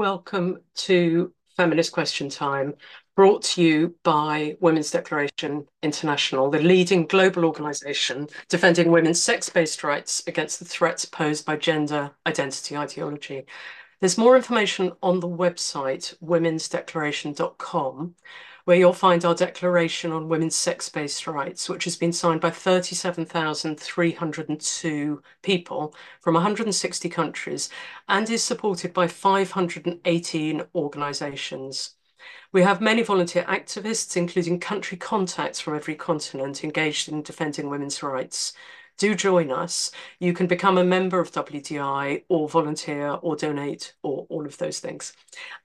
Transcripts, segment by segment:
Welcome to Feminist Question Time, brought to you by Women's Declaration International, the leading global organisation defending women's sex based rights against the threats posed by gender identity ideology. There's more information on the website womensdeclaration.com, where you'll find our Declaration on Women's Sex Based Rights, which has been signed by 37,302 people from 160 countries and is supported by 518 organisations. We have many volunteer activists, including country contacts from every continent, engaged in defending women's rights do join us. You can become a member of WDI or volunteer or donate or all of those things.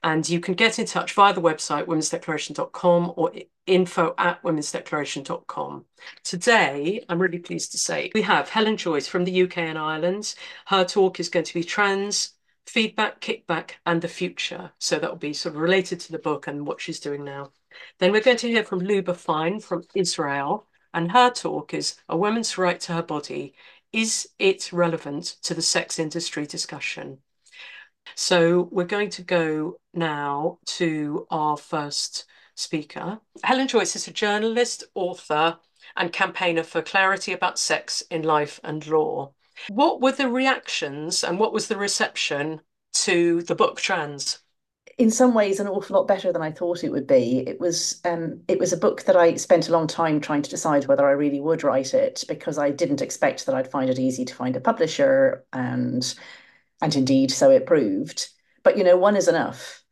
And you can get in touch via the website womensdeclaration.com or info at womensdeclaration.com. Today, I'm really pleased to say we have Helen Joyce from the UK and Ireland. Her talk is going to be trans, feedback, kickback, and the future. So that will be sort of related to the book and what she's doing now. Then we're going to hear from Luba Fein from Israel and her talk is A Woman's Right to Her Body. Is it relevant to the sex industry discussion? So we're going to go now to our first speaker. Helen Joyce is a journalist, author, and campaigner for clarity about sex in life and law. What were the reactions and what was the reception to the book Trans? In some ways an awful lot better than I thought it would be. It was um, it was a book that I spent a long time trying to decide whether I really would write it because I didn't expect that I'd find it easy to find a publisher and and indeed so it proved. But you know, one is enough.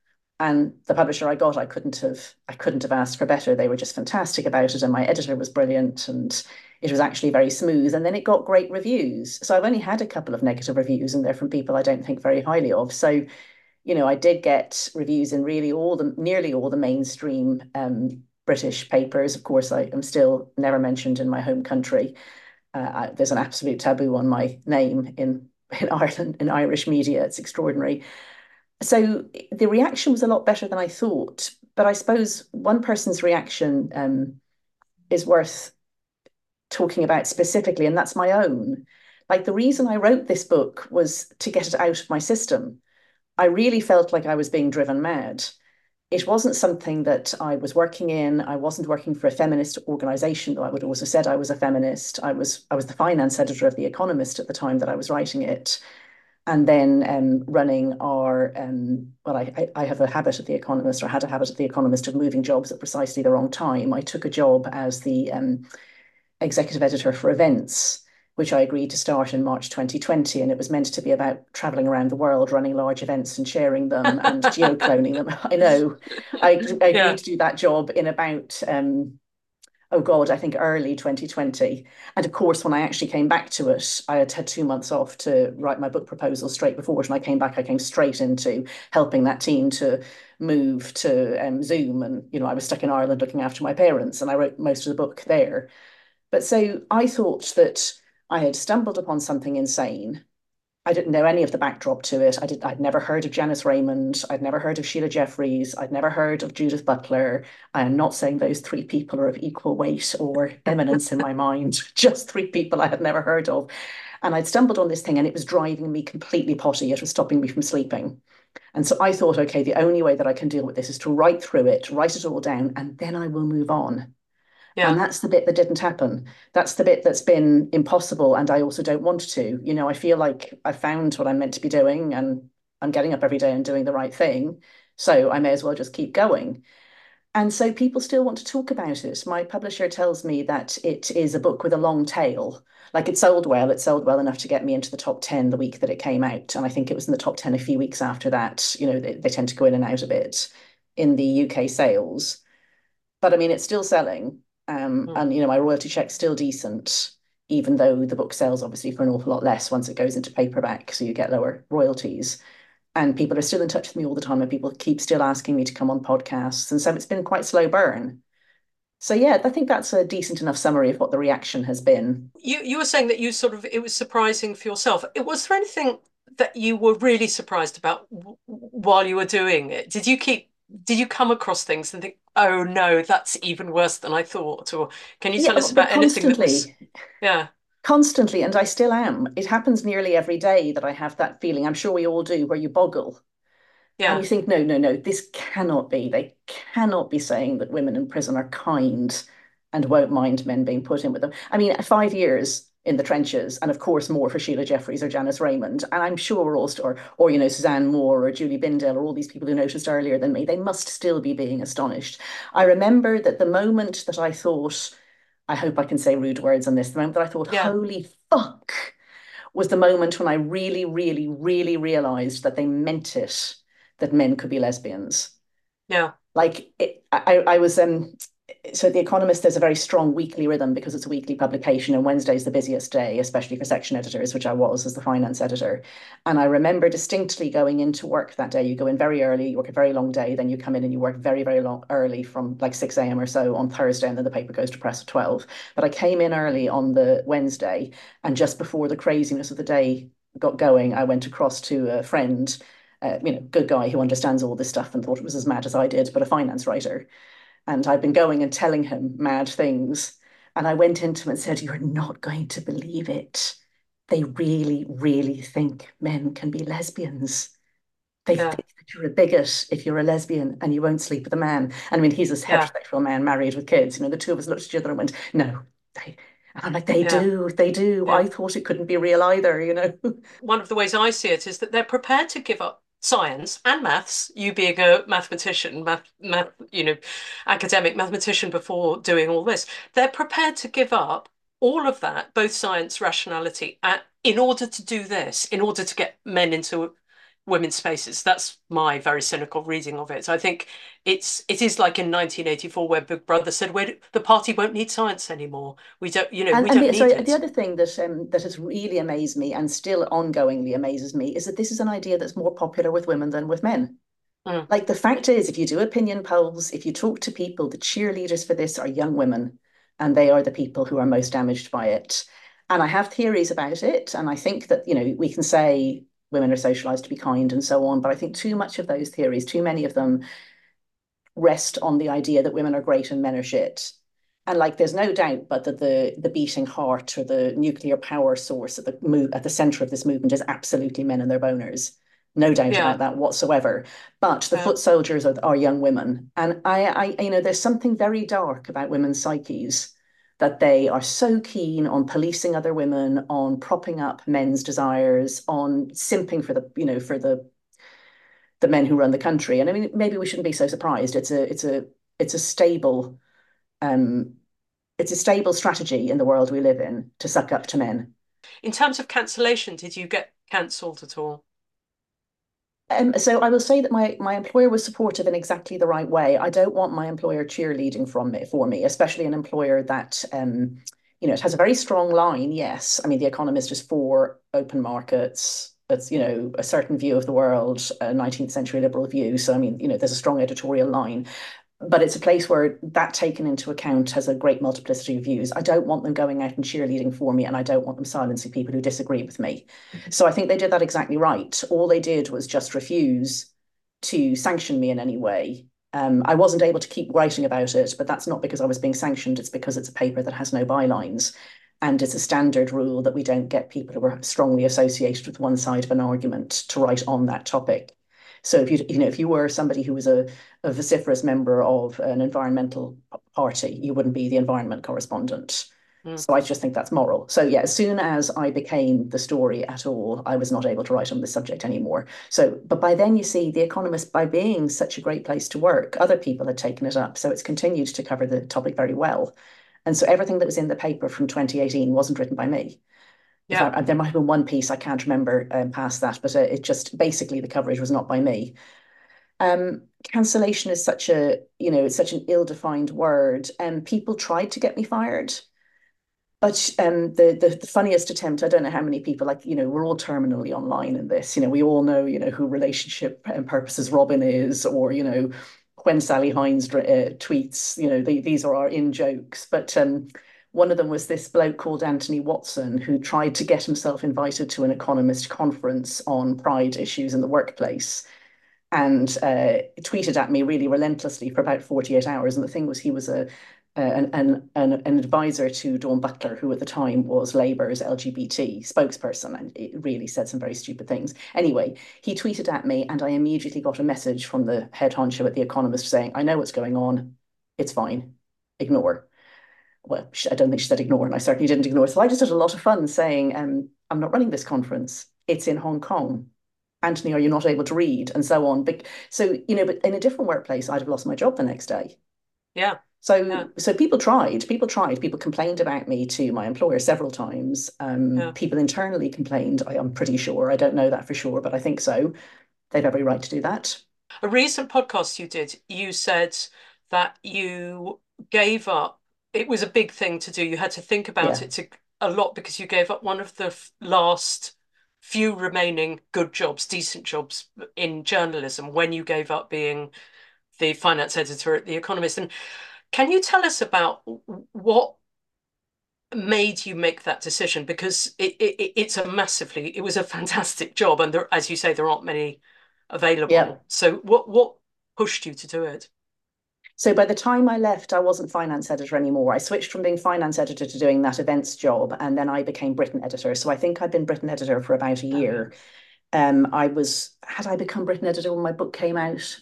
And the publisher I got, I couldn't have I couldn't have asked for better. They were just fantastic about it, and my editor was brilliant, and it was actually very smooth. And then it got great reviews. So I've only had a couple of negative reviews, and they're from people I don't think very highly of. So you know, I did get reviews in really all the nearly all the mainstream um, British papers. Of course, I am still never mentioned in my home country. Uh, I, there's an absolute taboo on my name in in Ireland in Irish media. It's extraordinary. So the reaction was a lot better than I thought. But I suppose one person's reaction um, is worth talking about specifically, and that's my own. Like the reason I wrote this book was to get it out of my system. I really felt like I was being driven mad. It wasn't something that I was working in. I wasn't working for a feminist organization, though I would also said I was a feminist. I was I was the finance editor of The Economist at the time that I was writing it. And then um, running our, um, well, I, I have a habit at The Economist, or had a habit at The Economist of moving jobs at precisely the wrong time. I took a job as the um, executive editor for events which I agreed to start in March 2020. And it was meant to be about traveling around the world, running large events and sharing them and geocloning them. I know. I, I agreed yeah. to do that job in about, um, oh God, I think early 2020. And of course, when I actually came back to it, I had had two months off to write my book proposal straight before it. And I came back, I came straight into helping that team to move to um, Zoom. And, you know, I was stuck in Ireland looking after my parents and I wrote most of the book there. But so I thought that I had stumbled upon something insane. I didn't know any of the backdrop to it. I did. I'd never heard of Janice Raymond. I'd never heard of Sheila Jeffreys. I'd never heard of Judith Butler. I am not saying those three people are of equal weight or eminence in my mind. Just three people I had never heard of. And I'd stumbled on this thing and it was driving me completely potty. It was stopping me from sleeping. And so I thought, okay, the only way that I can deal with this is to write through it, write it all down, and then I will move on. Yeah. And that's the bit that didn't happen. That's the bit that's been impossible. And I also don't want to. You know, I feel like I found what I'm meant to be doing and I'm getting up every day and doing the right thing. So I may as well just keep going. And so people still want to talk about it. My publisher tells me that it is a book with a long tail. Like it sold well, it sold well enough to get me into the top 10 the week that it came out. And I think it was in the top 10 a few weeks after that. You know, they, they tend to go in and out a bit in the UK sales. But I mean, it's still selling. Um, mm. And you know, my royalty check's still decent, even though the book sells obviously for an awful lot less once it goes into paperback, so you get lower royalties. And people are still in touch with me all the time, and people keep still asking me to come on podcasts, and so it's been quite slow burn. So yeah, I think that's a decent enough summary of what the reaction has been. You you were saying that you sort of it was surprising for yourself. Was there anything that you were really surprised about while you were doing it? Did you keep did you come across things and think, oh no, that's even worse than I thought? Or can you tell us about anything that was, yeah. Constantly, and I still am. It happens nearly every day that I have that feeling. I'm sure we all do, where you boggle. Yeah. And you think, no, no, no, this cannot be. They cannot be saying that women in prison are kind and won't mind men being put in with them. I mean, five years in the trenches, and of course more for Sheila Jeffreys or Janice Raymond. And I'm sure we're all, or, or you know, Suzanne Moore or Julie Bindel or all these people who noticed earlier than me, they must still be being astonished. I remember that the moment that I thought, I hope I can say rude words on this, the moment that I thought, yeah. holy fuck, was the moment when I really, really, really realized that they meant it, that men could be lesbians. Yeah. Like it, I, I was um so the economist there's a very strong weekly rhythm because it's a weekly publication and wednesday's the busiest day especially for section editors which i was as the finance editor. And i remember distinctly going into work that day. You go in very early you work a very long day then you come in and you work very very long early from like 6 a.m or so on thursday and then the paper goes to press at 12 but i came in early on the wednesday and just before the craziness of the day got going i went across to a friend uh, you know good guy who understands all this stuff and thought it was as mad as i did but a finance writer and I'd been going and telling him mad things. And I went into him and said, You're not going to believe it. They really, really think men can be lesbians. They yeah. think that you're a bigot if you're a lesbian and you won't sleep with a man. And I mean, he's a heterosexual yeah. man married with kids. You know, the two of us looked at each other and went, No, they, and I'm like, they yeah. do, they do. Yeah. I thought it couldn't be real either, you know. One of the ways I see it is that they're prepared to give up science and maths, you being a mathematician, math, math, you know, academic mathematician before doing all this, they're prepared to give up all of that, both science, rationality, uh, in order to do this, in order to get men into women's spaces. That's my very cynical reading of it. So I think it's it is like in 1984 where Big Brother said, "Where the party won't need science anymore. We don't, you know, and, we and don't the, need sorry, it." The other thing that um, that has really amazed me and still ongoingly amazes me is that this is an idea that's more popular with women than with men. Mm. Like the fact is, if you do opinion polls, if you talk to people, the cheerleaders for this are young women, and they are the people who are most damaged by it. And I have theories about it, and I think that you know we can say women are socialized to be kind and so on. But I think too much of those theories, too many of them, rest on the idea that women are great and men are shit. And like, there's no doubt, but that the the beating heart or the nuclear power source at the move at the center of this movement is absolutely men and their boners. No doubt yeah. about that whatsoever. But the yeah. foot soldiers are, are young women, and I, I, you know, there's something very dark about women's psyches that they are so keen on policing other women, on propping up men's desires, on simping for the, you know, for the the men who run the country. And I mean, maybe we shouldn't be so surprised. It's a it's a it's a stable um it's a stable strategy in the world we live in to suck up to men. In terms of cancellation, did you get cancelled at all? Um, so I will say that my my employer was supportive in exactly the right way. I don't want my employer cheerleading from me for me, especially an employer that um, you know, it has a very strong line. Yes, I mean the Economist is for open markets. It's you know a certain view of the world, a 19th century liberal view. So I mean you know there's a strong editorial line, but it's a place where that taken into account has a great multiplicity of views. I don't want them going out and cheerleading for me, and I don't want them silencing people who disagree with me. So I think they did that exactly right. All they did was just refuse to sanction me in any way. Um, I wasn't able to keep writing about it, but that's not because I was being sanctioned. It's because it's a paper that has no bylines. And it's a standard rule that we don't get people who are strongly associated with one side of an argument to write on that topic. So if you you know if you were somebody who was a, a vociferous member of an environmental party, you wouldn't be the environment correspondent. Mm. So I just think that's moral. So yeah, as soon as I became the story at all, I was not able to write on this subject anymore. So, but by then you see, The Economist, by being such a great place to work, other people had taken it up. So it's continued to cover the topic very well. And so everything that was in the paper from 2018 wasn't written by me. Yeah. I, there might have been one piece I can't remember um, past that, but uh, it just basically the coverage was not by me. Um, cancellation is such a you know it's such an ill-defined word, and um, people tried to get me fired. But um, the, the, the funniest attempt, I don't know how many people like you know we're all terminally online in this. You know we all know you know who relationship and purposes Robin is, or you know when Sally Hines uh, tweets. You know the, these are our in jokes, but um, one of them was this bloke called Anthony Watson, who tried to get himself invited to an economist conference on pride issues in the workplace and uh, tweeted at me really relentlessly for about 48 hours. And the thing was, he was a an, an, an, advisor to Dawn Butler, who at the time was Labour's LGBT spokesperson, and it really said some very stupid things. Anyway, he tweeted at me, and I immediately got a message from the head honcho at The Economist saying, I know what's going on. It's fine. Ignore. Well, I don't think she said ignore, and I certainly didn't ignore. So I just had a lot of fun saying, um, I'm not running this conference. It's in Hong Kong. Anthony, are you not able to read? And so on. But so, you know, but in a different workplace, I'd have lost my job the next day. Yeah. So, Yeah. so people tried. People tried. People complained about me to my employer several times. Um, Yeah. People internally complained. I, I'm pretty sure. I don't know that for sure, but I think so. They've every right to do that. A recent podcast you did, you said that you gave up. It was a big thing to do. You had to think about Yeah. it to, a lot because you gave up one of the last few remaining good jobs, decent jobs in journalism when you gave up being the finance editor at The Economist. And can you tell us about what made you make that decision? Because it, it it's a massively, it was a fantastic job, and there, as you say, there aren't many available. Yeah. available. So what what pushed you to do it? So by the time I left, I wasn't finance editor anymore. I switched from being finance editor to doing that events job, and then I became Britain editor. So I think I'd been Britain editor for about a year. Um, I was had I become Britain editor when my book came out?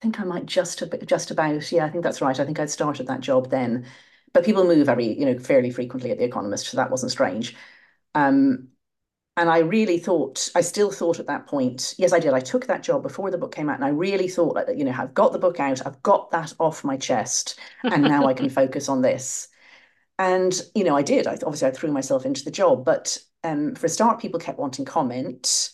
I think I might just have just about. Yeah, I think that's right. I think I'd started that job then. But people move every, you know, fairly frequently at The Economist, so that wasn't strange. Um, and I really thought, I still thought at that point, yes, I did. I took that job before the book came out, and I really thought that, you know, I've got the book out, I've got that off my chest, and now I can focus on this. And, you know, I did. I obviously I threw myself into the job, but um, for a start, people kept wanting comment,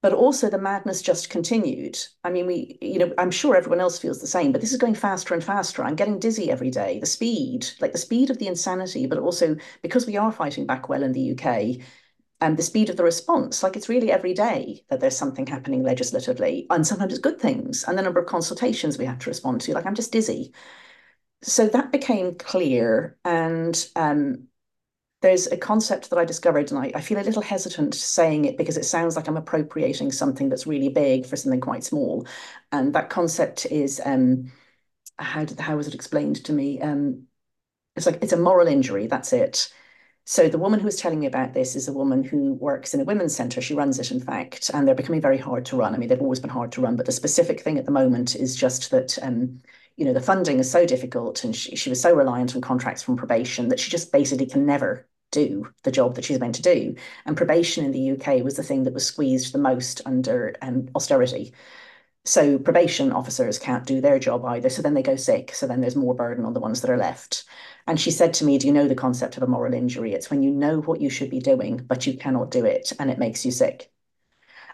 but also the madness just continued. I mean, we, you know, I'm sure everyone else feels the same, but this is going faster and faster. I'm getting dizzy every day. The speed, like the speed of the insanity, but also because we are fighting back well in the UK, and the speed of the response. Like it's really every day that there's something happening legislatively, and sometimes it's good things, and the number of consultations we have to respond to. Like I'm just dizzy. So that became clear, and um, there's a concept that I discovered, and I, I feel a little hesitant saying it because it sounds like I'm appropriating something that's really big for something quite small. And that concept is um, how did how was it explained to me? Um, it's like it's a moral injury. That's it. So the woman who was telling me about this is a woman who works in a women's centre. She runs it, in fact, and they're becoming very hard to run. I mean, they've always been hard to run, but the specific thing at the moment is just that, um, you know, the funding is so difficult, and she, she was so reliant on contracts from probation that she just basically can never do the job that she's meant to do. And probation in the UK was the thing that was squeezed the most under um, austerity. So probation officers can't do their job either. So then they go sick. So then there's more burden on the ones that are left. And she said to me, Do you know the concept of a moral injury? It's when you know what you should be doing, but you cannot do it and it makes you sick.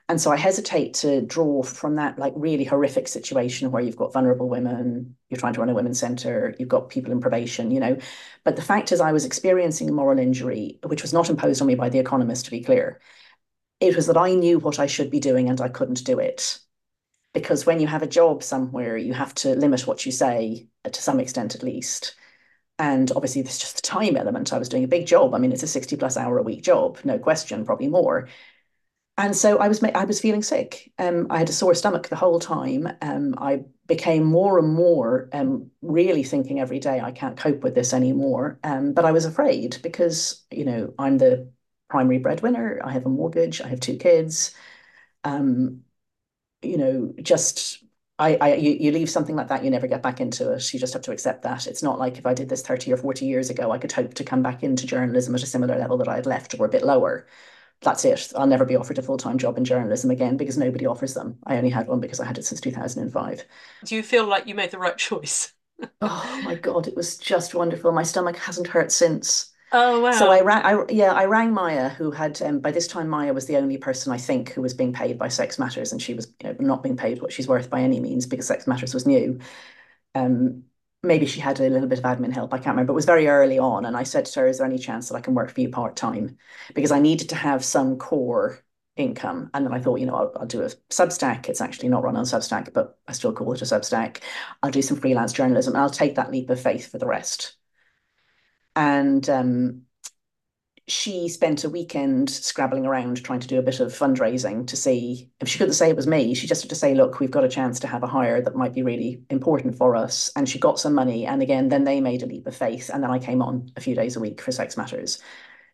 And so I hesitate to draw from that like really horrific situation where you've got vulnerable women, you're trying to run a women's centre, you've got people in probation, you know. But the fact is, I was experiencing a moral injury, which was not imposed on me by The Economist, to be clear. It was that I knew what I should be doing and I couldn't do it. Because when you have a job somewhere, you have to limit what you say to some extent at least. And obviously, there's just the time element. I was doing a big job. I mean, it's a 60 plus hour a week job, no question, probably more. And so I was I was feeling sick. Um, I had a sore stomach the whole time. Um, I became more and more um, really thinking every day I can't cope with this anymore. Um, but I was afraid because you know I'm the primary breadwinner. I have a mortgage. I have two kids. Um, you know, just I, I you, you leave something like that, you never get back into it. You just have to accept that. It's not like if I did this 30 or 40 years ago, I could hope to come back into journalism at a similar level that I had left or a bit lower. That's it. I'll never be offered a full-time job in journalism again because nobody offers them. I only had one because I had it since 2005. Do you feel like you made the right choice? Oh my God, it was just wonderful. My stomach hasn't hurt since. Oh wow! So I rang, I, yeah, I rang Maya, who had, um, by this time, Maya was the only person I think who was being paid by Sex Matters, and she was, you know, not being paid what she's worth by any means because Sex Matters was new. Um, maybe she had a little bit of admin help, I can't remember. It was very early on, and I said to her, "Is there any chance that I can work for you part time?" Because I needed to have some core income, and then I thought, you know, I'll, I'll do a Substack. It's actually not run on Substack, but I still call it a Substack. I'll do some freelance journalism, and I'll take that leap of faith for the rest. And um, she spent a weekend scrabbling around trying to do a bit of fundraising to see if she couldn't say it was me. She just had to say look we've got a chance to have a hire that might be really important for us. And she got some money and again then they made a leap of faith and then i came on a few days a week for sex matters.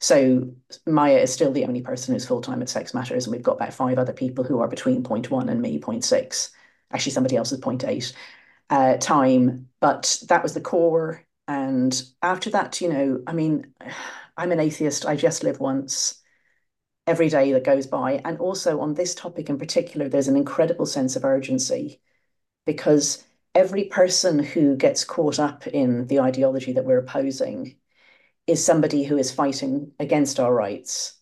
So maya is still the only person who's full-time at sex matters and we've got about five other people who are between point one and me point six. Actually somebody else is point eight. Uh, time but that was the core and after that you know i mean I'm an atheist, I just live once every day that goes by. And also on this topic in particular, there's an incredible sense of urgency because every person who gets caught up in the ideology that we're opposing is somebody who is fighting against our rights.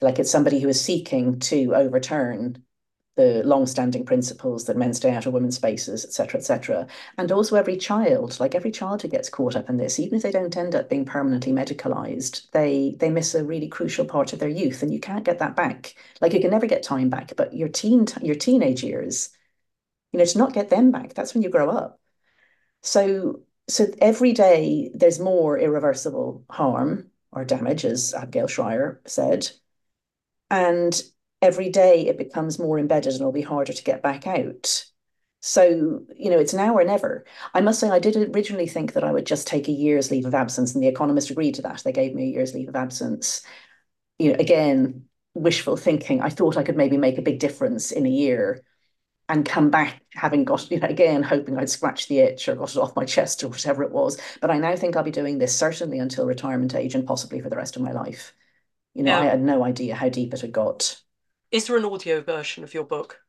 Like it's somebody who is seeking to overturn the long-standing principles that men stay out of women's spaces, etc., etc. And also every child, like every child who gets caught up in this, even if they don't end up being permanently medicalized, they they miss a really crucial part of their youth, and you can't get that back. Like you can never get time back, but your teen your teenage years, you know, to not get them back, that's when you grow up. So so every day there's more irreversible harm or damage, as Abigail Shrier said. And every day it becomes more embedded and it'll be harder to get back out. So, you know, it's now or never. I must say, I did originally think that I would just take a year's leave of absence, and the Economist agreed to that. They gave me a year's leave of absence. You know, again, wishful thinking. I thought I could maybe make a big difference in a year and come back having got, you know, again, hoping I'd scratched the itch or got it off my chest or whatever it was. But I now think I'll be doing this certainly until retirement age and possibly for the rest of my life. You know, yeah. I had no idea how deep it had got. Is there an audio version of your book?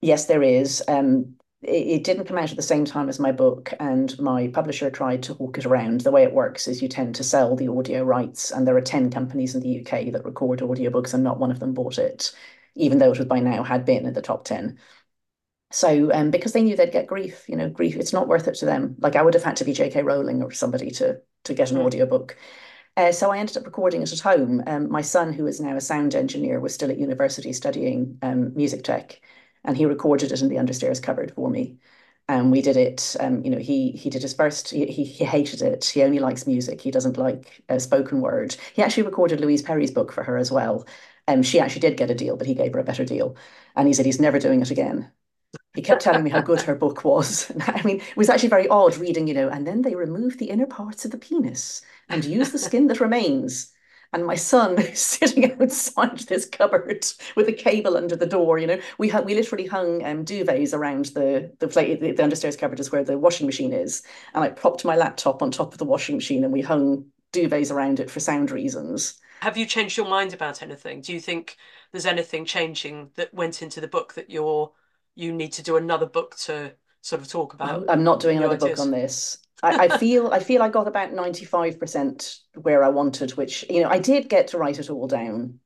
Yes, there is. Um, it, it, didn't come out at the same time as my book, and my publisher tried to hawk it around. The way it works is you tend to sell the audio rights, and there are 10 companies in the UK that record audiobooks, and not one of them bought it, even though it was by now had been in the top 10. So, um, because they knew they'd get grief, you know, grief, it's not worth it to them. Like I would have had to be J.K. Rowling or somebody to to get an mm. audiobook. Uh, so I ended up recording it at home. Um, my son, who is now a sound engineer, was still at university studying um, music tech, and he recorded it in the understairs cupboard for me. And we did it. Um, you know, he he did his first. He, he, hated it. He only likes music. He doesn't like uh, spoken word. He actually recorded Louise Perry's book for her as well. Um, she actually did get a deal, but he gave her a better deal. And he said he's never doing it again. He kept telling me how good her book was. I mean, it was actually very odd reading, you know, and then they remove the inner parts of the penis and use the skin that remains. And my son sitting outside this cupboard with a cable under the door. You know, we had we literally hung um, duvets around the the, plate, the the understairs cupboard is where the washing machine is, and I propped my laptop on top of the washing machine, and we hung duvets around it for sound reasons. Have you changed your mind about anything? Do you think there's anything changing that went into the book that you're you need to do another book to sort of talk about? I'm not doing another ideas. book on this. I, I, feel I feel I got about 95% where I wanted, which, you know, I did get to write it all down.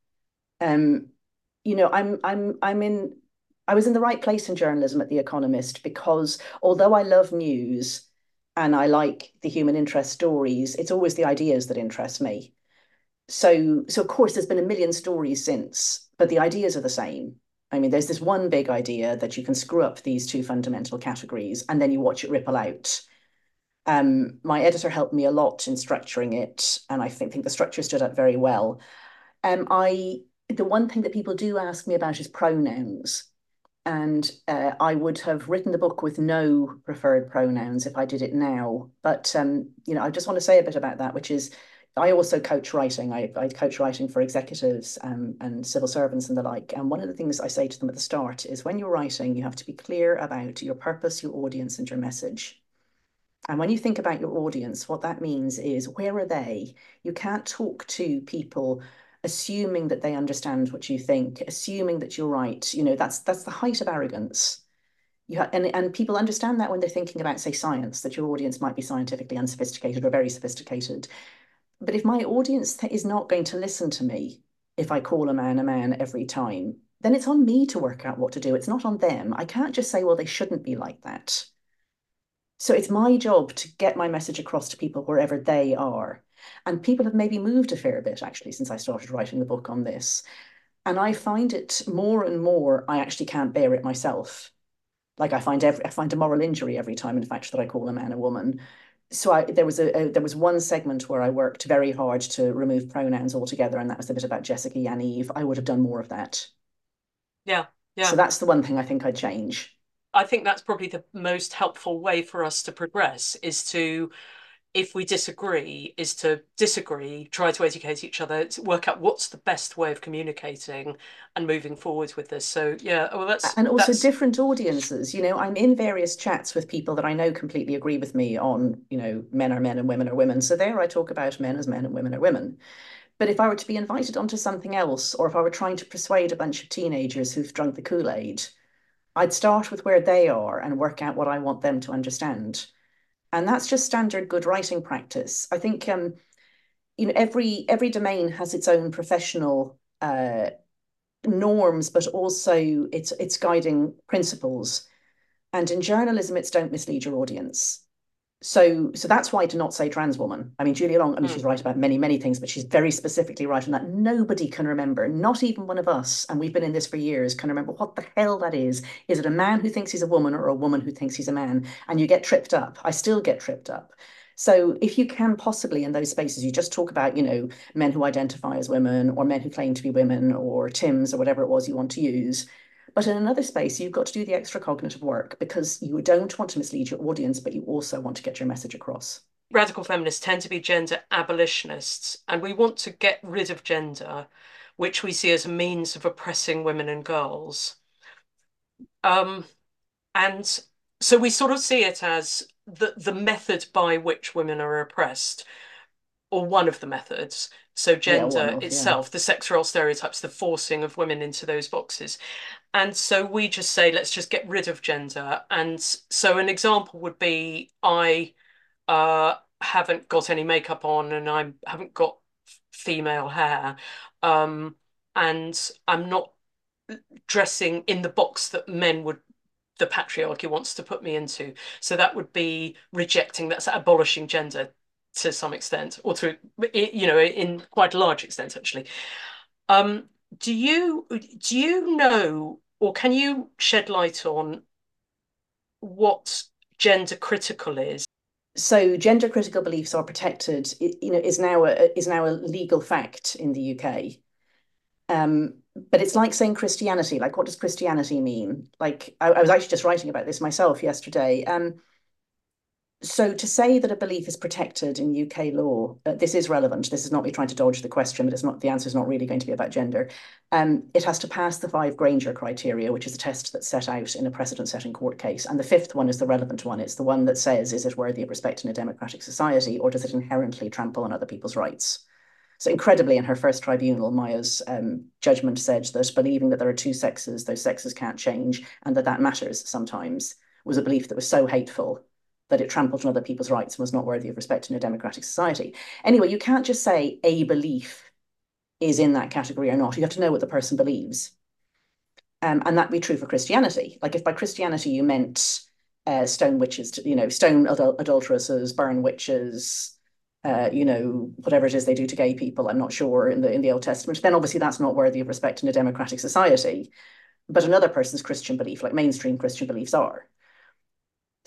Um, you know, I'm I'm I'm in I was in the right place in journalism at The Economist because although I love news and I like the human interest stories, it's always the ideas that interest me. So so of course there's been a million stories since, but the ideas are the same. I mean, there's this one big idea that you can screw up these two fundamental categories and then you watch it ripple out. Um, my editor helped me a lot in structuring it, and I think, think the structure stood up very well. Um, I the one thing that people do ask me about is pronouns, and uh, I would have written the book with no preferred pronouns if I did it now. But um, you know, I just want to say a bit about that, which is I also coach writing. I, I coach writing for executives um, and civil servants and the like. And one of the things I say to them at the start is when you're writing, you have to be clear about your purpose, your audience, and your message. And when you think about your audience, what that means is where are they? You can't talk to people assuming that they understand what you think, assuming that you're right. You know, that's that's the height of arrogance. You and, and people understand that when they're thinking about, say, science, that your audience might be scientifically unsophisticated or very sophisticated. But if my audience is not going to listen to me if I call a man a man every time, then it's on me to work out what to do. It's not on them. I can't just say, well, they shouldn't be like that. So it's my job to get my message across to people wherever they are. And people have maybe moved a fair bit actually since I started writing the book on this. And I find it more and more, I actually can't bear it myself. Like I find every, I find a moral injury every time, in fact, that I call a man a woman. So I, there was a, a, there was one segment where I worked very hard to remove pronouns altogether, and that was the bit about Jessica Yaniv. I would have done more of that. Yeah, yeah. So that's the one thing I think I'd change. I think that's probably the most helpful way for us to progress is to if we disagree is to disagree try to educate each other to work out what's the best way of communicating and moving forward with this. So yeah oh, well that's and also that's... different audiences you know i'm in various chats with people that i know completely agree with me on you know men are men and women are women. So there i talk about men as men and women are women. But if i were to be invited onto something else or if i were trying to persuade a bunch of teenagers who've drunk the kool-aid i'd start with where they are and work out what i want them to understand and that's just standard good writing practice. I think um, you know every every domain has its own professional uh, norms, but also its its guiding principles. And in journalism, it's don't mislead your audience so so that's why to not say trans woman. I mean, Julia Long, I mean, mm. she's right about many, many things, but she's very specifically right on that. Nobody can remember, not even one of us, and we've been in this for years, can remember what the hell that is. Is it a man who thinks he's a woman or a woman who thinks he's a man? And you get tripped up. I still get tripped up. So if you can possibly in those spaces, you just talk about, you know, men who identify as women or men who claim to be women or Tims or whatever it was you want to use, but in another space, you've got to do the extra cognitive work because you don't want to mislead your audience, but you also want to get your message across. Radical feminists tend to be gender abolitionists, and we want to get rid of gender, which we see as a means of oppressing women and girls. Um, and so we sort of see it as the, the method by which women are oppressed, or one of the methods. So gender yeah, itself, yeah. the sex role stereotypes, the forcing of women into those boxes. And so we just say, let's just get rid of gender. And so an example would be I uh, haven't got any makeup on and I haven't got female hair. Um, and I'm not dressing in the box that men would the patriarchy wants to put me into. So that would be rejecting, that's abolishing gender to some extent, or to, you know, in quite a large extent, actually. Um, do you do you know or can you shed light on what gender critical is? So gender critical beliefs are protected you know is now a is now a legal fact in the UK um, but it's like saying Christianity like what does Christianity mean? Like I, I was actually just writing about this myself yesterday. Um, so to say that a belief is protected in UK law, uh, this is relevant. This is not me trying to dodge the question, but it's not the answer is not really going to be about gender. Um, it has to pass the five Grainger criteria, which is a test that's set out in a precedent-setting court case. And the fifth one is the relevant one. It's the one that says, is it worthy of respect in a democratic society, or does it inherently trample on other people's rights? So incredibly, in her first tribunal, Maya's um, judgment said that believing that there are two sexes, those sexes can't change, and that that matters sometimes, was a belief that was so hateful that it trampled on other people's rights and was not worthy of respect in a democratic society. Anyway, you can't just say a belief is in that category or not. You have to know what the person believes. Um, and that be true for Christianity. Like if by Christianity you meant uh, stone witches, you know, stone adul adulteresses, burn witches, uh, you know, whatever it is they do to gay people, I'm not sure in the in the Old Testament, then obviously that's not worthy of respect in a democratic society. But another person's Christian belief, like mainstream Christian beliefs are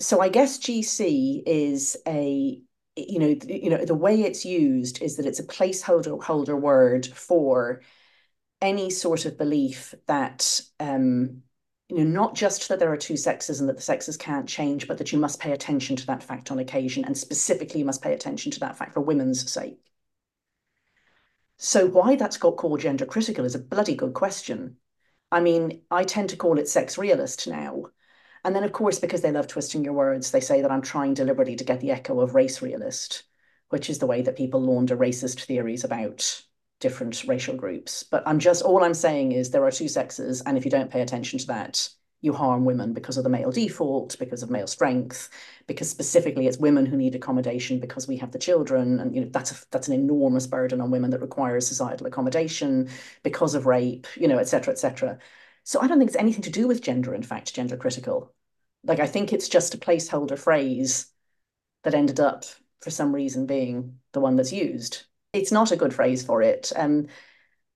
so I guess GC is a you know you know the way it's used is that it's a placeholder holder word for any sort of belief that um, you know not just that there are two sexes and that the sexes can't change, but that you must pay attention to that fact on occasion, and specifically you must pay attention to that fact for women's sake. So why that's got called gender critical is a bloody good question. I mean, I tend to call it sex realist now and then, of course, because they love twisting your words, they say that I'm trying deliberately to get the echo of race realist, which is the way that people launder racist theories about different racial groups. But I'm just, all I'm saying is there are two sexes. And if you don't pay attention to that, you harm women because of the male default, because of male strength, because specifically it's women who need accommodation because we have the children, and you know that's a, that's an enormous burden on women that requires societal accommodation because of rape, you know, et cetera, et cetera. So I don't think it's anything to do with gender, in fact, gender critical. Like I think it's just a placeholder phrase that ended up for some reason being the one that's used. It's not a good phrase for it. Um,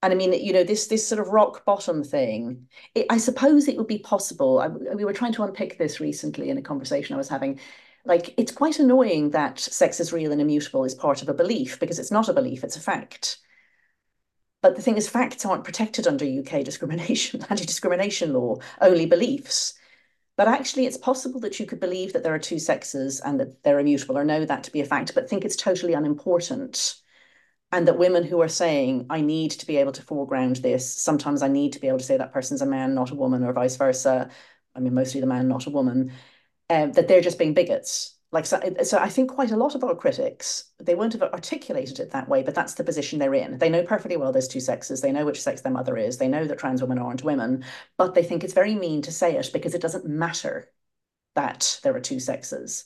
and I mean, you know, this this sort of rock bottom thing. It, I suppose it would be possible. I, we were trying to unpick this recently in a conversation I was having. Like, it's quite annoying that sex is real and immutable is part of a belief because it's not a belief, it's a fact. But the thing is, facts aren't protected under UK discrimination, anti-discrimination law, only beliefs. But actually, it's possible that you could believe that there are two sexes and that they're immutable or know that to be a fact, but think it's totally unimportant. And that women who are saying, I need to be able to foreground this, sometimes I need to be able to say that person's a man, not a woman, or vice versa. I mean, mostly the man, not a woman, uh, that they're just being bigots like so, so i think quite a lot of our critics they won't have articulated it that way but that's the position they're in. They know perfectly well there's two sexes. They know which sex their mother is. They know that trans women aren't women but they think it's very mean to say it because it doesn't matter that there are two sexes.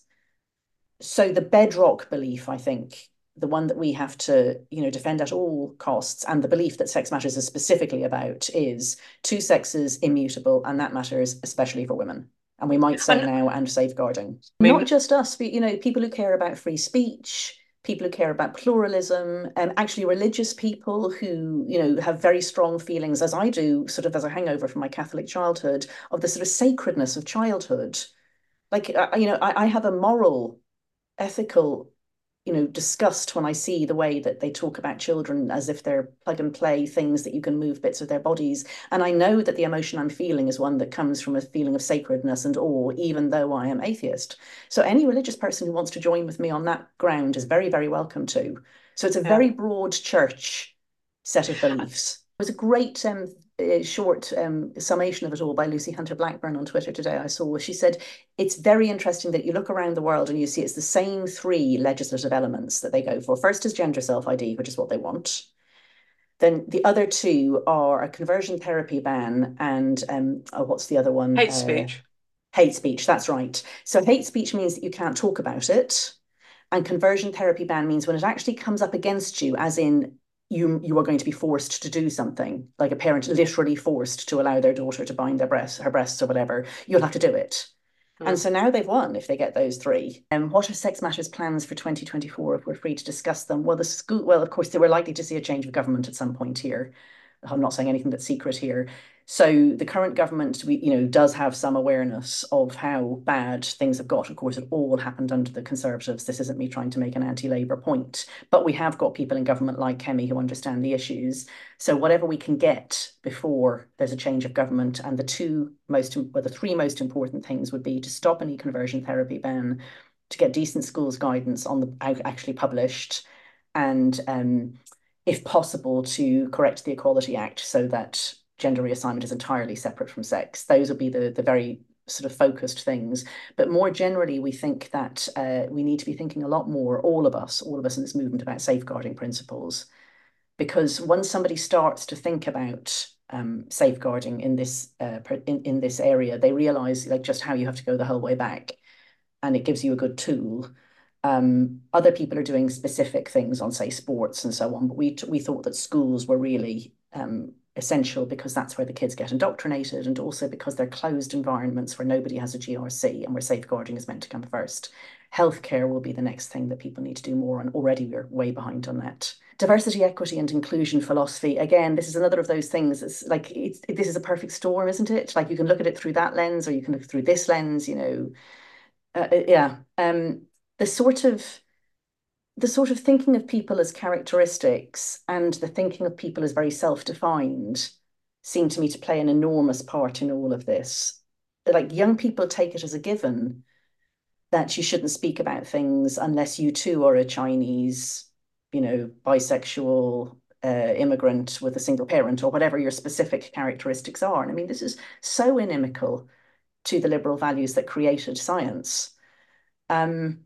So the bedrock belief i think the one that we have to you know defend at all costs and the belief that sex matters is specifically about is two sexes immutable and that matters especially for women and we might say now and safeguarding. I mean, not just us but you know people who care about free speech people who care about pluralism and actually religious people who you know have very strong feelings as i do sort of as a hangover from my catholic childhood of the sort of sacredness of childhood. Like uh, you know I, I have a moral ethical you know, disgust when I see the way that they talk about children as if they're plug and play things that you can move bits of their bodies. And I know that the emotion I'm feeling is one that comes from a feeling of sacredness and awe, even though I am atheist. So any religious person who wants to join with me on that ground is very, very welcome to. So it's a very broad church set of beliefs. It was a great um, short um, summation of it all by Lucy Hunter Blackburn on Twitter today. I saw she said it's very interesting that you look around the world and you see it's the same three legislative elements that they go for. First is gender self ID, which is what they want. Then the other two are a conversion therapy ban and um, oh, what's the other one? Hate uh, speech. Hate speech. That's right. So hate speech means that you can't talk about it. And conversion therapy ban means when it actually comes up against you, as in you you are going to be forced to do something. Like a parent literally forced to allow their daughter to bind their breasts her breasts or whatever. You'll have to do it. Mm. and so now they've won if they get those three. And um, what are sex matters plans for 2024 if we're free to discuss them? Well the school well of course they were likely to see a change of government at some point here. I'm not saying anything that's secret here so the current government, we, you know, does have some awareness of how bad things have got. Of course, it all happened under the Conservatives. This isn't me trying to make an anti-Labour point, but we have got people in government like Kemi who understand the issues. So whatever we can get before there's a change of government, and the two most, well, the three most important things would be to stop any conversion therapy ban, to get decent schools guidance on the actually published, and um, if possible, to correct the Equality Act so that gender reassignment is entirely separate from sex. Those would be the, the very sort of focused things. But more generally, we think that uh, we need to be thinking a lot more, all of us, all of us in this movement, about safeguarding principles. Because once somebody starts to think about um, safeguarding in this uh, in, in this area, they realize like just how you have to go the whole way back, and it gives you a good tool. Um, other people are doing specific things on, say, sports and so on, but we we thought that schools were really um, essential because that's where the kids get indoctrinated and also because they're closed environments where nobody has a GRC and where safeguarding is meant to come first. Healthcare will be the next thing that people need to do more on. Already we're way behind on that. Diversity, equity, and inclusion philosophy. Again, this is another of those things. It's like it's, this is a perfect storm, isn't it? Like you can look at it through that lens, or you can look through this lens. You know, uh, uh yeah. Um, the sort of the sort of thinking of people as characteristics and the thinking of people as very self-defined seem to me to play an enormous part in all of this. Like young people take it as a given that you shouldn't speak about things unless you too are a Chinese, you know, bisexual uh, immigrant with a single parent or whatever your specific characteristics are. And I mean, this is so inimical to the liberal values that created science. Um,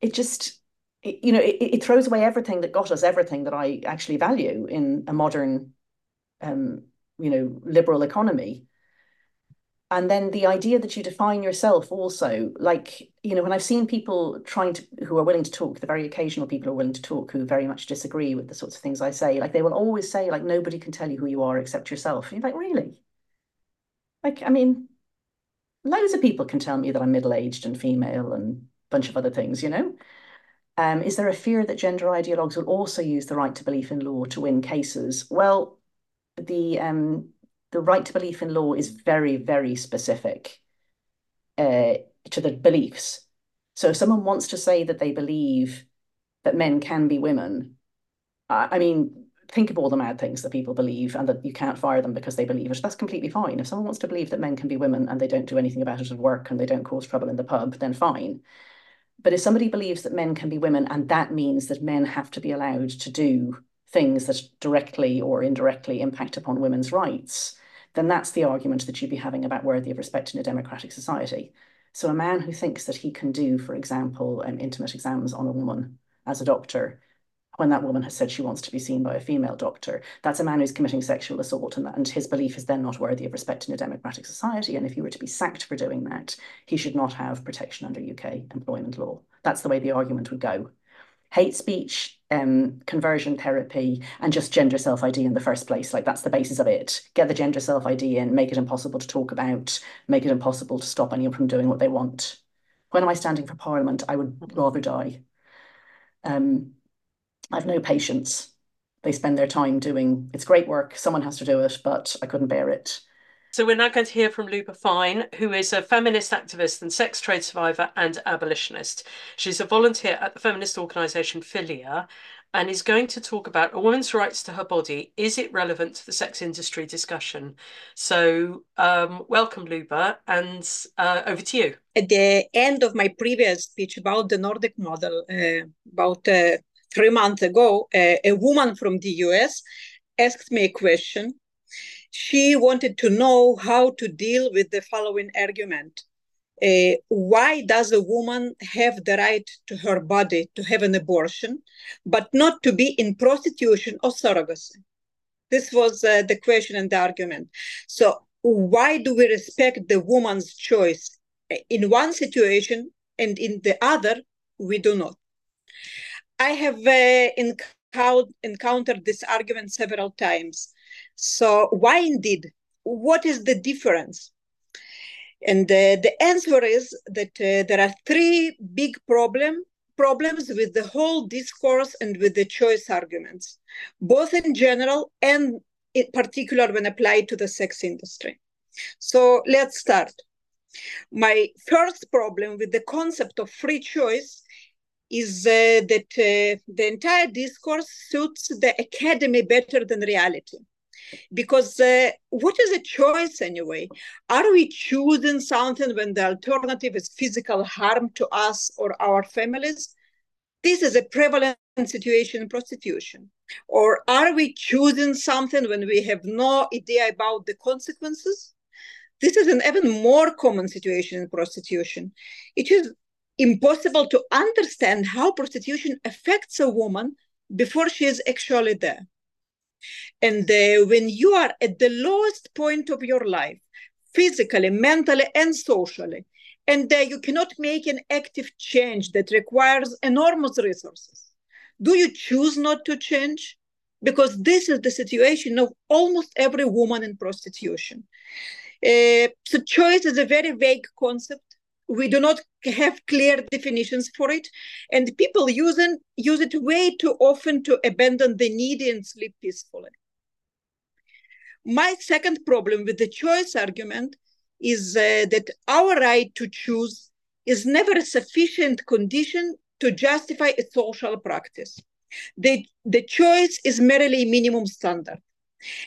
it just it, you know it, it throws away everything that got us everything that I actually value in a modern um, you know liberal economy. And then the idea that you define yourself also like you know when i've seen people trying to who are willing to talk the very occasional people who are willing to talk who very much disagree with the sorts of things i say like they will always say like nobody can tell you who you are except yourself. And you're like really? Like i mean loads of people can tell me that i'm middle-aged and female and bunch of other things, you know? Um, is there a fear that gender ideologues will also use the right to belief in law to win cases? Well, the um, the right to belief in law is very, very specific. Uh, to the beliefs. So if someone wants to say that they believe that men can be women, I mean, think of all the mad things that people believe and that you can't fire them because they believe it. That's completely fine. If someone wants to believe that men can be women and they don't do anything about it at work and they don't cause trouble in the pub, then fine. But if somebody believes that men can be women and that means that men have to be allowed to do things that directly or indirectly impact upon women's rights, then that's the argument that you'd be having about worthy of respect in a democratic society. So a man who thinks that he can do, for example, um, intimate exams on a woman as a doctor when that woman has said she wants to be seen by a female doctor. That's a man who's committing sexual assault, and, and his belief is then not worthy of respect in a democratic society. And if he were to be sacked for doing that, he should not have protection under UK employment law. That's the way the argument would go. Hate speech, um, conversion therapy, and just gender self ID in the first place. Like that's the basis of it. Get the gender self ID in, make it impossible to talk about, make it impossible to stop anyone from doing what they want. When am I standing for Parliament? I would rather die. Um, I have no patience. They spend their time doing, it's great work. Someone has to do it, but I couldn't bear it. So we're now going to hear from Luba Fein, who is a feminist activist and sex trade survivor and abolitionist. She's a volunteer at the feminist organisation Filia and is going to talk about a woman's rights to her body. Is it relevant to the sex industry discussion? So um, welcome, Luba, and uh, over to you. At the end of my previous speech about the Nordic model, uh, about uh, three months ago, a, a woman from the US asked me a question. She wanted to know how to deal with the following argument. Uh, why does a woman have the right to her body to have an abortion, but not to be in prostitution or surrogacy? This was uh, the question and the argument. So, why do we respect the woman's choice in one situation and in the other we do not? I have uh, encountered this argument several times. So why indeed? What is the difference? And uh, the answer is that uh, there are three big problem, problems with the whole discourse and with the choice arguments, both in general and in particular when applied to the sex industry. So let's start. My first problem with the concept of free choice is uh, that uh, the entire discourse suits the academy better than reality. Because uh, what is a choice anyway? Are we choosing something when the alternative is physical harm to us or our families? This is a prevalent situation in prostitution. Or are we choosing something when we have no idea about the consequences? This is an even more common situation in prostitution. It is impossible to understand how prostitution affects a woman before she is actually there. And uh, when you are at the lowest point of your life, physically, mentally, and socially, and uh, you cannot make an active change that requires enormous resources, do you choose not to change? Because this is the situation of almost every woman in prostitution. Uh, so, choice is a very vague concept we do not have clear definitions for it. And people use it, use it way too often to abandon the needy and sleep peacefully. My second problem with the choice argument is uh, that our right to choose is never a sufficient condition to justify a social practice. The, the choice is merely a minimum standard.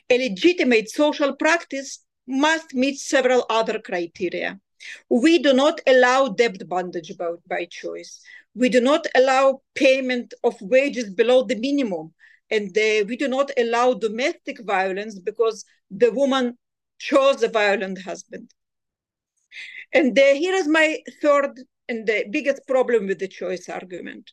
A legitimate social practice must meet several other criteria we do not allow debt bondage by, by choice. We do not allow payment of wages below the minimum. And uh, we do not allow domestic violence because the woman chose a violent husband. And uh, here is my third and the biggest problem with the choice argument.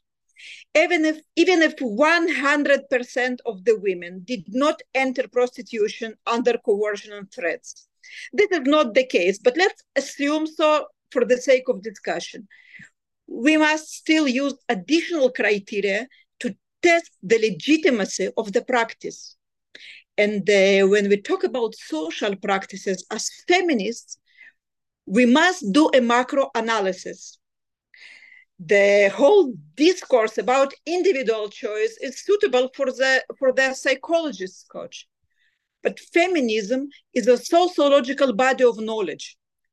Even if even if 100% of the women did not enter prostitution under coercion and threats, this is not the case, but let's assume so for the sake of discussion. We must still use additional criteria to test the legitimacy of the practice. And uh, when we talk about social practices as feminists, we must do a macro analysis. The whole discourse about individual choice is suitable for the for the psychologist's coach. But feminism is a sociological body of knowledge.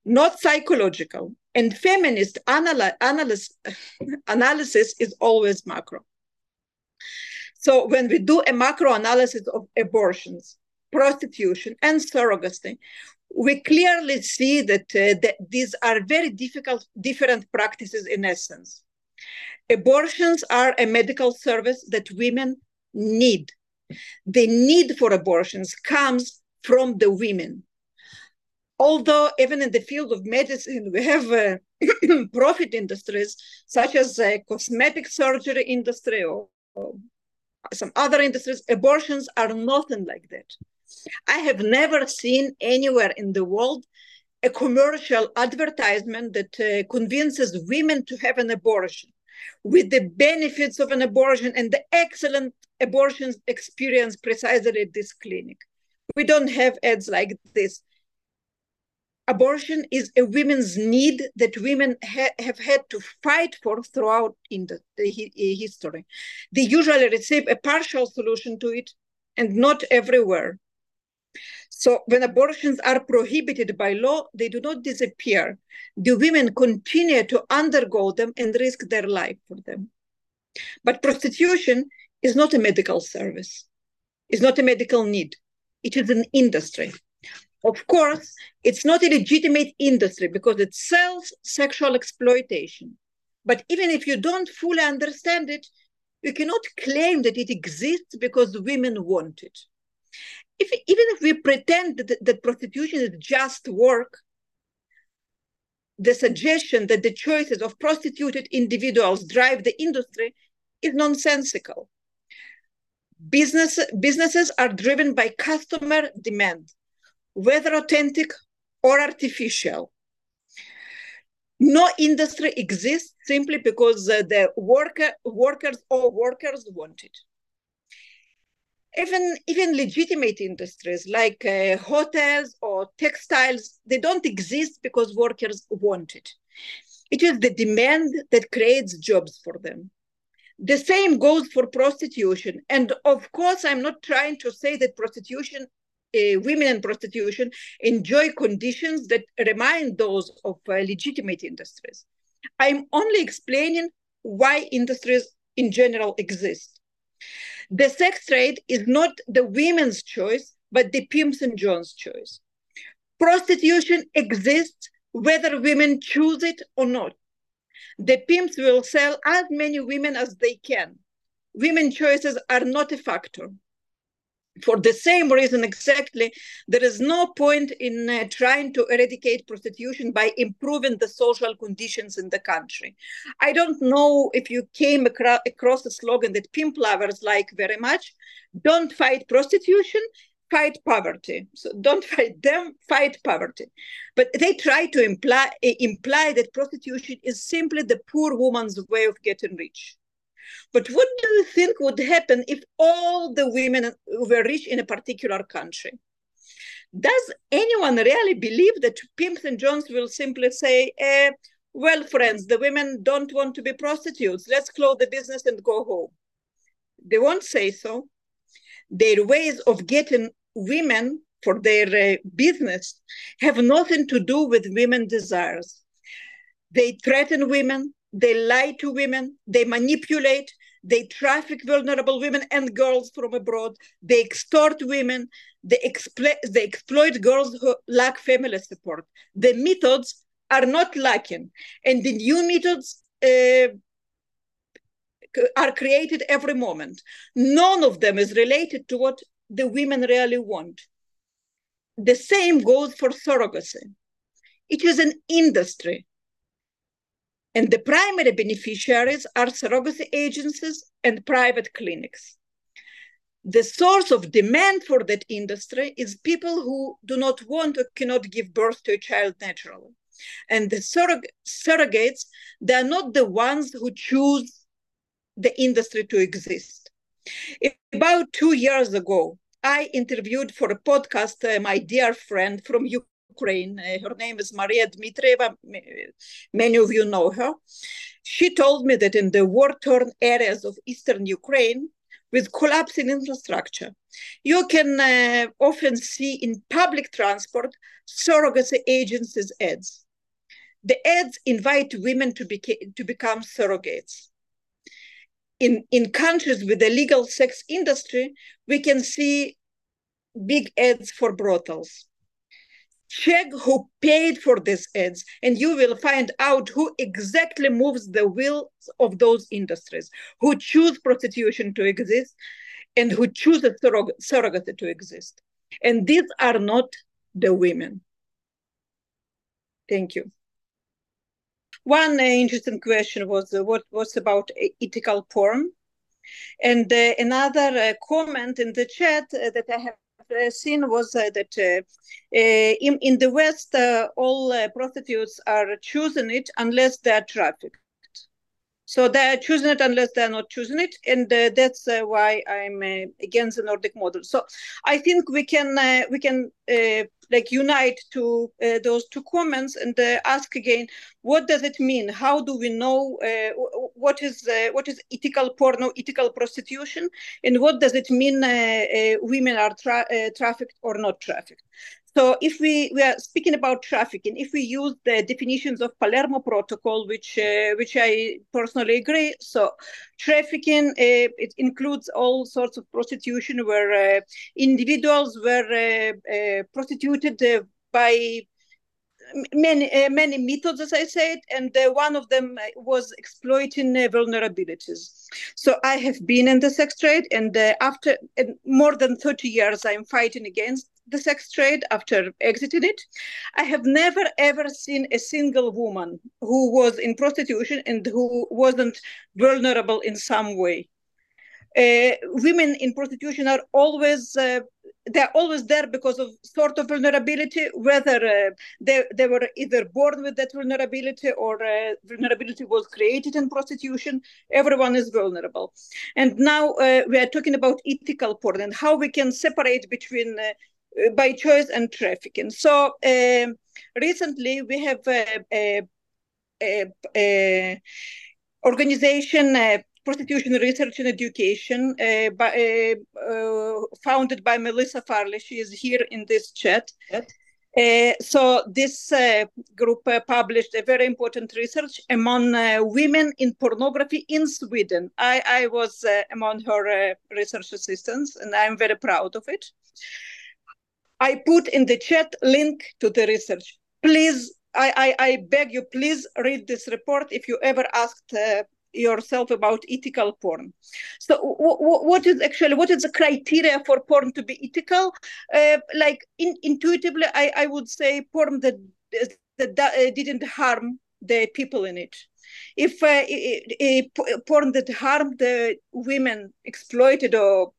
not psychological. And feminist analysis, analysis is always macro. So when we do a macro analysis of abortions, prostitution, and surrogacy, we clearly see that, uh, that these are very difficult, different practices in essence. Abortions are a medical service that women need. The need for abortions comes from the women. Although even in the field of medicine we have uh, profit industries such as the cosmetic surgery industry or, or, some other industries abortions are nothing like that. I have never seen anywhere in the world a commercial advertisement that uh, convinces women to have an abortion with the benefits of an abortion and the excellent abortion experience precisely at this clinic we don't have ads like this abortion is a women's need that women ha have had to fight for throughout in the, the uh, history. They usually receive a partial solution to it and not everywhere. So when abortions are prohibited by law, they do not disappear. The women continue to undergo them and risk their life for them. But prostitution is not a medical service. It's not a medical need. It is an industry. Of course, it's not a legitimate industry because it sells sexual exploitation. But even if you don't fully understand it, you cannot claim that it exists because women want it. If, even if we pretend that, that prostitution is just work, the suggestion that the choices of prostituted individuals drive the industry is nonsensical. Business, businesses are driven by customer demand whether authentic or artificial. No industry exists simply because uh, the worker, workers or workers want it. Even, even legitimate industries like uh, hotels or textiles, they don't exist because workers want it. It is the demand that creates jobs for them. The same goes for prostitution. And of course, I'm not trying to say that prostitution uh, women in prostitution enjoy conditions that remind those of uh, legitimate industries. I'm only explaining why industries in general exist. The sex trade is not the women's choice, but the pimps and John's choice. Prostitution exists whether women choose it or not. The pimps will sell as many women as they can. Women choices are not a factor for the same reason exactly, there is no point in uh, trying to eradicate prostitution by improving the social conditions in the country. I don't know if you came acro across a slogan that pimp lovers like very much. Don't fight prostitution, fight poverty. So don't fight them, fight poverty. But they try to imply, imply that prostitution is simply the poor woman's way of getting rich. But what do you think would happen if all the women were rich in a particular country? Does anyone really believe that pimps and Johns will simply say, eh, well, friends, the women don't want to be prostitutes. Let's close the business and go home. They won't say so. Their ways of getting women for their uh, business have nothing to do with women desires. They threaten women, they lie to women, they manipulate, they traffic vulnerable women and girls from abroad, they extort women, they, exploit, they exploit girls who lack family support. The methods are not lacking, and the new methods uh, are created every moment. None of them is related to what the women really want. The same goes for surrogacy. It is an industry and the primary beneficiaries are surrogacy agencies and private clinics. The source of demand for that industry is people who do not want or cannot give birth to a child naturally. And the surrog- surrogates, they're not the ones who choose the industry to exist. About two years ago, I interviewed for a podcast uh, my dear friend from Ukraine. Uh, her name is Maria Dmitrieva. Many of you know her. She told me that in the war torn areas of eastern Ukraine, with collapsing infrastructure. You can uh, often see in public transport surrogacy agencies ads. The ads invite women to, beca- to become surrogates. In, in countries with a legal sex industry, we can see big ads for brothels. Check who paid for these ads and you will find out who exactly moves the wheels of those industries who choose prostitution to exist and who choose a surrog- surrogate to exist. And these are not the women. Thank you one uh, interesting question was uh, what was about ethical porn and uh, another comment in the chat that i have uh, seen was uh, that uh, in, in the West, all prostitutes are choosing it unless they are trafficked. So they're choosing it unless they're not choosing it, and uh, that's uh, why I'm uh, against the Nordic model. So I think we can uh, we can uh, like unite to uh, those two comments and ask again, what does it mean? How do we know what is what is ethical porno, ethical prostitution, and what does it mean women are tra trafficked or not trafficked? So if we, we are speaking about trafficking, if we use the definitions of Palermo Protocol, which uh, which I personally agree, so trafficking uh, it includes all sorts of prostitution where uh, individuals were uh, uh, prostituted uh, by many many methods, as I said, and one of them was exploiting vulnerabilities. So I have been in the sex trade, and after more than thirty years, I'm fighting against the sex trade after exiting it. I have never ever seen a single woman who was in prostitution and who wasn't vulnerable in some way. Uh, women in prostitution are always uh, they're always there because of sort of vulnerability, whether uh, they, they were either born with that vulnerability or uh, vulnerability was created in prostitution. Everyone is vulnerable. And now uh, we are talking about ethical porn and how we can separate between uh, by choice and trafficking. So um, recently we have a, a, a organization prostitution research and education uh, by, uh, uh, founded by Melissa Farley. She is here in this chat. Uh, so this uh, group uh, published a very important research among women in pornography in Sweden. I, I was among her research assistants, and I'm very proud of it. I put in the chat link to the research. Please I, I, I, beg you, please read this report if you ever asked uh, yourself about ethical porn. So what is actually, what is the criteria for porn to be ethical? Uh, like in, intuitively, I, I would say porn that, that, that uh, didn't harm the people in it. If uh, a, a porn that harmed the women exploited or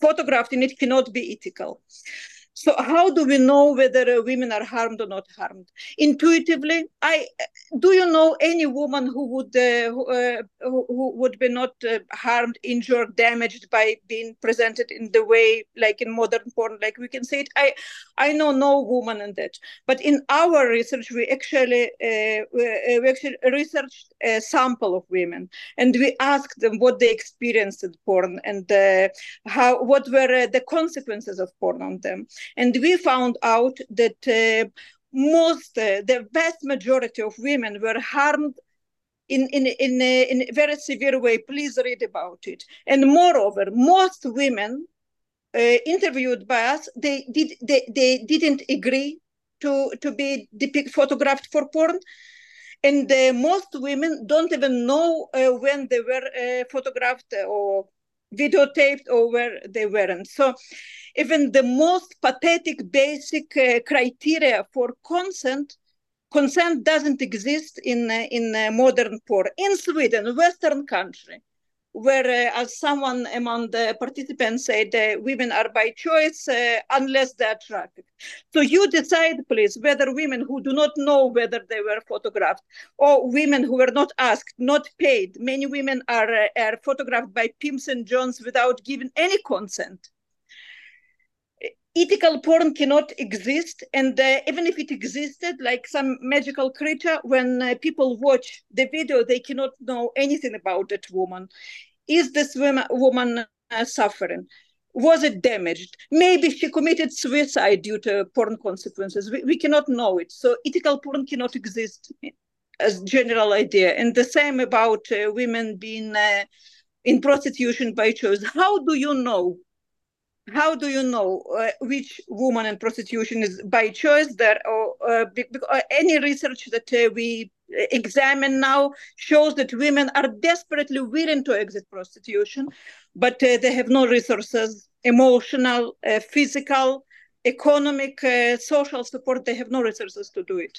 photographed in it cannot be ethical. So how do we know whether women are harmed or not harmed? Intuitively, I do you know any woman who would uh, who, uh, who, would be not uh, harmed, injured, damaged by being presented in the way like in modern porn, like we can say it? I I know no woman in that. But in our research, we actually uh, uh, we actually researched a sample of women, and we asked them what they experienced in porn and uh, how what were the consequences of porn on them and we found out that uh, most, uh, the vast majority of women were harmed in, in, in, a, in a very severe way. Please read about it. And moreover, most women uh, interviewed by us, they, did, they, they didn't agree to, to be depict, photographed for porn. And uh, most women don't even know uh, when they were uh, photographed or videotaped or where they weren't. So even the most pathetic basic uh, criteria for consent, consent doesn't exist in, uh, in uh, modern porn. In Sweden, Western country, where, uh, as someone among the participants said, uh, women are by choice uh, unless they're trafficked. So you decide, please, whether women who do not know whether they were photographed or women who were not asked, not paid. Many women are, uh, are photographed by pimps and johns without giving any consent ethical porn cannot exist and uh, even if it existed like some magical creature when uh, people watch the video they cannot know anything about that woman is this woman, uh, suffering? Was it damaged? Maybe she committed suicide due to porn consequences. We, we cannot know it. So ethical porn cannot exist as general idea. And the same about uh, women being uh, in prostitution by choice. How do you know? How do you know uh, which woman in prostitution is by choice? there or uh, uh, any research that uh, we examine now shows that women are desperately willing to exit prostitution, but uh, they have no resources, emotional, uh, physical, economic, uh, social support. They have no resources to do it.